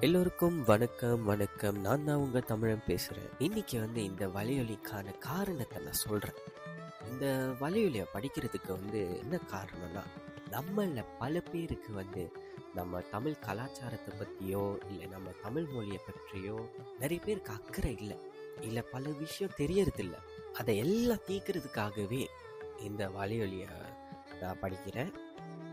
எல்லோருக்கும் வணக்கம் வணக்கம். நான் தான் உங்க தமிழன் பேசுறேன். இன்னைக்கு வந்து இந்த வலையொலிக்கான காரணத்தை நான் சொல்றேன். இந்த வலையொலியை படிக்கிறதுக்கு வந்து என்ன காரணம்னா நம்மள பல பேருக்கு வந்து நம்ம தமிழ் கலாச்சாரத்தை பற்றியோ இல்லை நம்ம தமிழ் மொழியை பற்றியோ நிறைய பேருக்கு அக்கறை இல்லை. இல்லை பல விஷயம் தெரியறதில்ல. அதை எல்லாம் தீர்க்கறதுக்காகவே இந்த வலையொலியை நான் படிக்கிறேன்.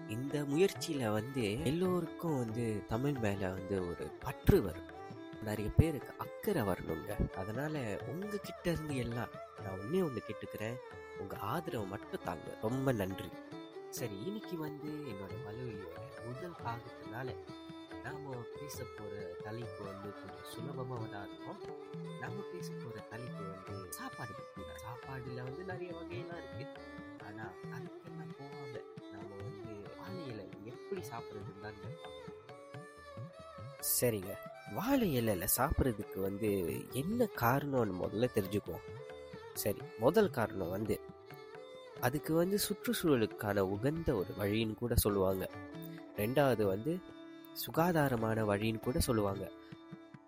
இந்த முயற்சியில வந்து எல்லோருக்கும் வந்து தமிழ் மேல வந்து ஒரு பற்று வரும். நிறைய பேருக்கு அக்கறை வரணுங்க. அதனால உங்ககிட்ட இருந்து எல்லாம் நான் ஒன்றே ஒன்று கேட்டுக்கிறேன். உங்க ஆதரவை மட்டும் தாங்க. ரொம்ப நன்றி. சரி இன்னைக்கு வந்து என்னோட வலுவையோட முதல் பாகத்தினால நாம பேச போற தலைப்பு வந்து கொஞ்சம் சுலபமாக தான் இருக்கும். நம்ம பேச போற தலைப்பு வந்து சாப்பாடு பற்றி தான். சாப்பாடுல வந்து நிறைய வகையெல்லாம் இருக்கு. ஆனா அதுக்கெல்லாம் போகாம நாம வந்து வாழை இலை எப்படி சாப்பிட்றதுன்னு தான் சரிங்க. வாழை இலையில சாப்பிட்றதுக்கு வந்து என்ன காரணம்னு முதல்ல தெரிஞ்சுக்குவோம். சரி முதல் காரணம் வந்து அதுக்கு வந்து சுற்றுச்சூழலுக்கான உகந்த ஒரு வழின்னு கூட சொல்லுவாங்க. ரெண்டாவது வந்து சுகாதாரமான வழின்னு கூட சொல்லுவாங்க.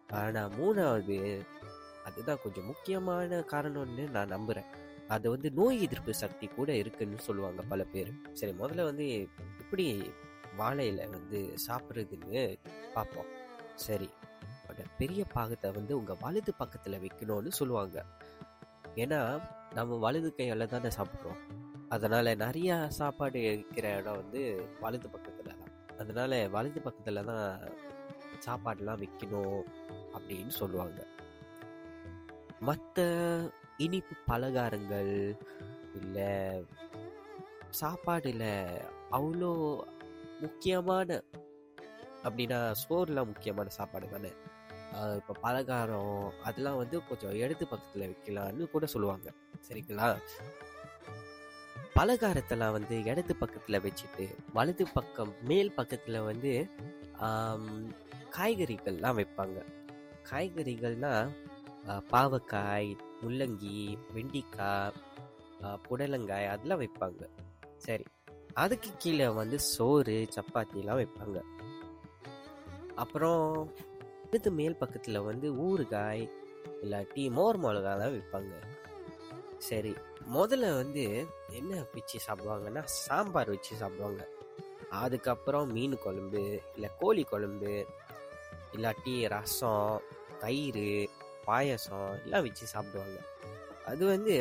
ஆனால் மூணாவது அதுதான் கொஞ்சம் முக்கியமான காரணம்னு நான் நம்புறேன். அது வந்து நோய் எதிர்ப்பு சக்தி கூட இருக்குன்னு சொல்லுவாங்க பல பேர். சரி முதல்ல வந்து எப்படி வாழையில வந்து சாப்பிட்றதுன்னு பார்ப்போம். சரி பெரிய பாகத்தை வந்து உங்க வலது பக்கத்துல வைக்கணும்னு சொல்லுவாங்க. ஏன்னா நம்ம வலது கையால் தானே சாப்பிட்றோம். அதனால நிறைய சாப்பாடு இருக்கிற இடம் வந்து வலது பக்கத்துல தான். அதனால வலது பக்கத்தில் தான் சாப்பாடெலாம் விற்கணும் அப்படின்னு சொல்லுவாங்க. மற்ற இனிப்பு பலகாரங்கள் இல்லை சாப்பாடுல அவ்வளோ முக்கியமான அப்படின்னா சோறுலாம் முக்கியமான சாப்பாடு தானே. இப்போ பலகாரம் அதெல்லாம் வந்து கொஞ்சம் இடது பக்கத்தில் வைக்கலான்னு கூட சொல்லுவாங்க. சரிங்களா? பலகாரத்தெல்லாம் வந்து இடது பக்கத்தில் வச்சுட்டு வலது பக்கம் மேல் பக்கத்தில் வந்து காய்கறிகள்லாம் வைப்பாங்க. காய்கறிகள்னா பாவக்காய் முள்ளங்கி வெண்டிக்காய் புடலங்காய் அதெல்லாம் வைப்பாங்க. சரி. அதுக்கு கீழே வந்து சோறு சப்பாத்திலாம் வைப்பாங்க. அப்புறம் அடுத்து மேல் பக்கத்தில் வந்து ஊறுகாய் இல்லாட்டி மோர் மிளகாலாம் விற்பாங்க சரி முதல்ல வந்து என்ன வச்சு சாப்பிடுவாங்கன்னா சாம்பார் வச்சு சாப்பிடுவாங்க. அதுக்கப்புறம் மீன் குழம்பு இல்லை கோழி குழம்பு இல்லாட்டி ரசம் தயிர் பாயசம் எல்லாம் வச்சு சாப்பிடுவாங்க. அது வந்து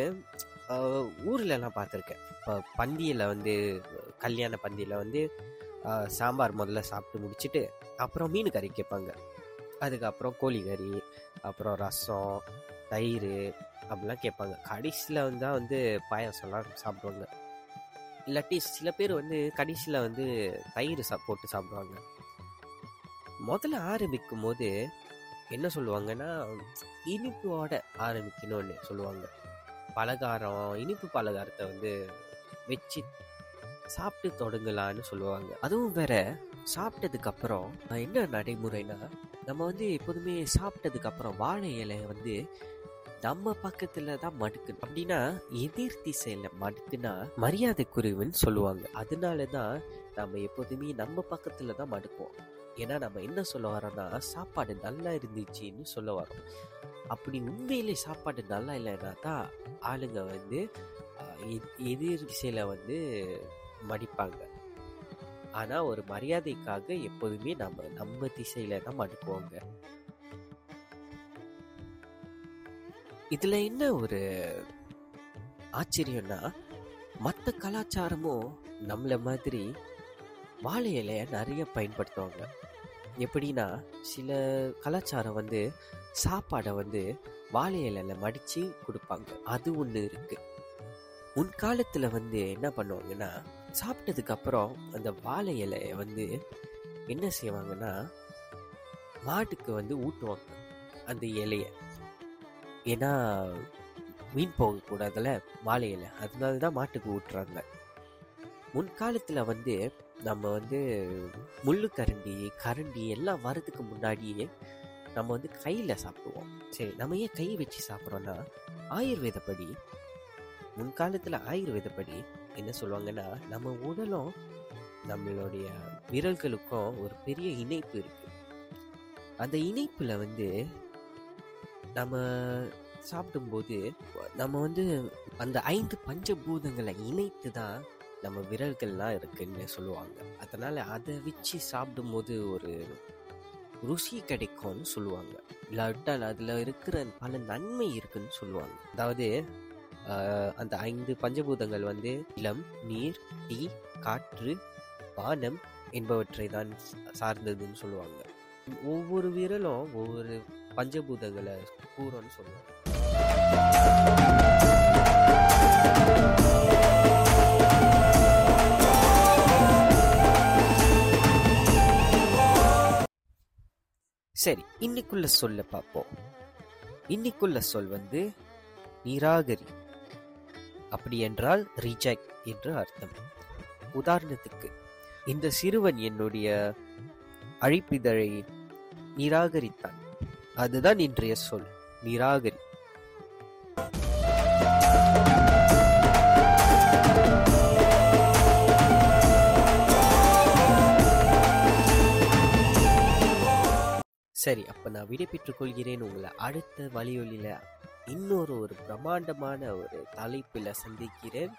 ஊர்லலாம் பார்த்துருக்கேன். இப்போ பந்தியில் வந்து கல்யாண பந்தியில் வந்து சாம்பார் முதல்ல சாப்பிட்டு முடிச்சிட்டு அப்புறம் மீன் கறி கேட்பாங்க. அதுக்கப்புறம் கோழிக்கறி அப்புறம் ரசம் தயிர் அப்படிலாம் கேட்பாங்க. கடைசியில் வந்து தான் வந்து பாயாசம்லாம் சாப்பிடுவாங்க. இல்லாட்டி சில பேர் வந்து கடைசியில் வந்து தயிர் சா போட்டு சாப்பிடுவாங்க. முதல்ல ஆரம்பிக்கும் போது என்ன சொல்லுவாங்கன்னா இனிப்போட ஆரம்பிக்கணும்னு சொல்லுவாங்க. பலகாரம் இனிப்பு பலகாரத்தை வந்து வச்சு சாப்பிட்டு தொடங்கலான்னு சொல்லுவாங்க. அதுவும் வேற சாப்பிட்டதுக்கு அப்புறம் என்ன நடைமுறைனா நம்ம வந்து எப்போதுமே சாப்பிட்டதுக்கு அப்புறம் வாழை இலையை வந்து நம்ம பக்கத்துல தான் மடுக்கணும். அப்படின்னா எதிர் திசையில மடுக்குனா மரியாதை குறைவுன்னு சொல்லுவாங்க. அதனால தான் நம்ம எப்போதுமே நம்ம பக்கத்துல தான் மடுக்குவோம். ஏன்னா நம்ம என்ன சொல்ல வரோம்னா சாப்பாடு நல்லா இருந்துச்சுன்னு சொல்ல வரோம். அப்படி உண்மையிலே சாப்பாடு நல்லா இல்லைன்னா தான் ஆளுங்க வந்து எதிர் திசையில வந்து மடிப்பாங்க. ஆனா ஒரு மரியாதைக்காக எப்போதுமே நம்ம நம்ம திசையில தான் மடுக்குவோங்க இதுல என்ன ஒரு ஆச்சரியம்னா மற்ற கலாச்சாரமும் நம்மளை மாதிரி வாழை இலைய நிறைய பயன்படுத்துவாங்க. எப்படின்னா சில கலாச்சாரம் வந்து சாப்பாடை வந்து வாழை இலையில மடிச்சு கொடுப்பாங்க. அது ஒன்று இருக்கு. முன்காலத்துல வந்து என்ன பண்ணுவாங்கன்னா சாப்பிட்டதுக்கு அப்புறம் அந்த வாழை இலைய வந்து என்ன செய்வாங்கன்னா மாட்டுக்கு வந்து ஊட்டுவாங்க அந்த இலையை. ஏன்னா மீன் போகக்கூடாதுல வாழை இலை. அதனால தான் மாட்டுக்கு ஊட்டுறாங்க. முன்காலத்தில் வந்து நம்ம வந்து முள்ளு கரண்டி கரண்டி எல்லாம் வரதுக்கு முன்னாடியே நம்ம வந்து கையில் சாப்பிடுவோம். சரி நம்ம ஏன் கை வச்சு சாப்பிட்றோன்னா ஆயுர்வேதப்படி முன்காலத்தில் ஆயுர்வேதப்படி என்ன சொல்லுவாங்கன்னா நம்ம உடலும் நம்மளுடைய விரல்களுக்கும் ஒரு பெரிய இணைப்பு இருக்கு. அந்த இணைப்புல வந்து நம்ம சாப்பிடும்போது நம்ம வந்து அந்த ஐந்து பஞ்சபூதங்களை இணைத்து தான் நம்ம விரல்கள்லாம் இருக்குன்னு சொல்லுவாங்க. அதனால அதை வச்சு சாப்பிடும்போது ஒரு ருசி கிடைக்கும்னு சொல்லுவாங்க. இல்லாவிட்டால் அதில் இருக்கிற பல நன்மை இருக்குன்னு சொல்லுவாங்க. அதாவது அந்த ஐந்து பஞ்சபூதங்கள் வந்து நிலம் நீர் தீ காற்று வானம் என்பவற்றை தான் சார்ந்ததுன்னு சொல்லுவாங்க. ஒவ்வொரு விரலும் ஒவ்வொரு பஞ்சபூதங்களை கூறன்னு சொல்லுவாங்க. சரி இன்னைக்குள்ள சொல்ல பார்ப்போம். இன்னைக்குள்ள சொல் வந்து நிராகரி. அப்படி என்றால் ரிஜெக்ட் என்று அர்த்தம். உதாரணத்துக்கு இந்த சிறுவன் என்னுடைய அழைப்பிதழை நிராகரித்தான். அதுதான் இன்றைய சொல் நிராகரி. சரி அப்ப நான் விடைபெற்றுக் கொள்கிறேன். உங்களை அடுத்த வழியொலியில இன்னொரு ஒரு பிரம்மாண்டமான ஒரு தலைப்பில் சந்திக்கிறேன்.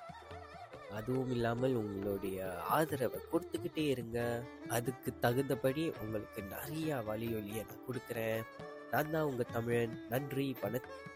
அதுவும் இல்லாமல் உங்களுடைய ஆதரவை கொடுத்துக்கிட்டே இருங்க. அதுக்கு தகுந்தபடி உங்களுக்கு நிறைய வழியொலியை நான் கொடுக்குறேன். நான் தான் உங்கள் தமிழன். நன்றி வணக்கம்.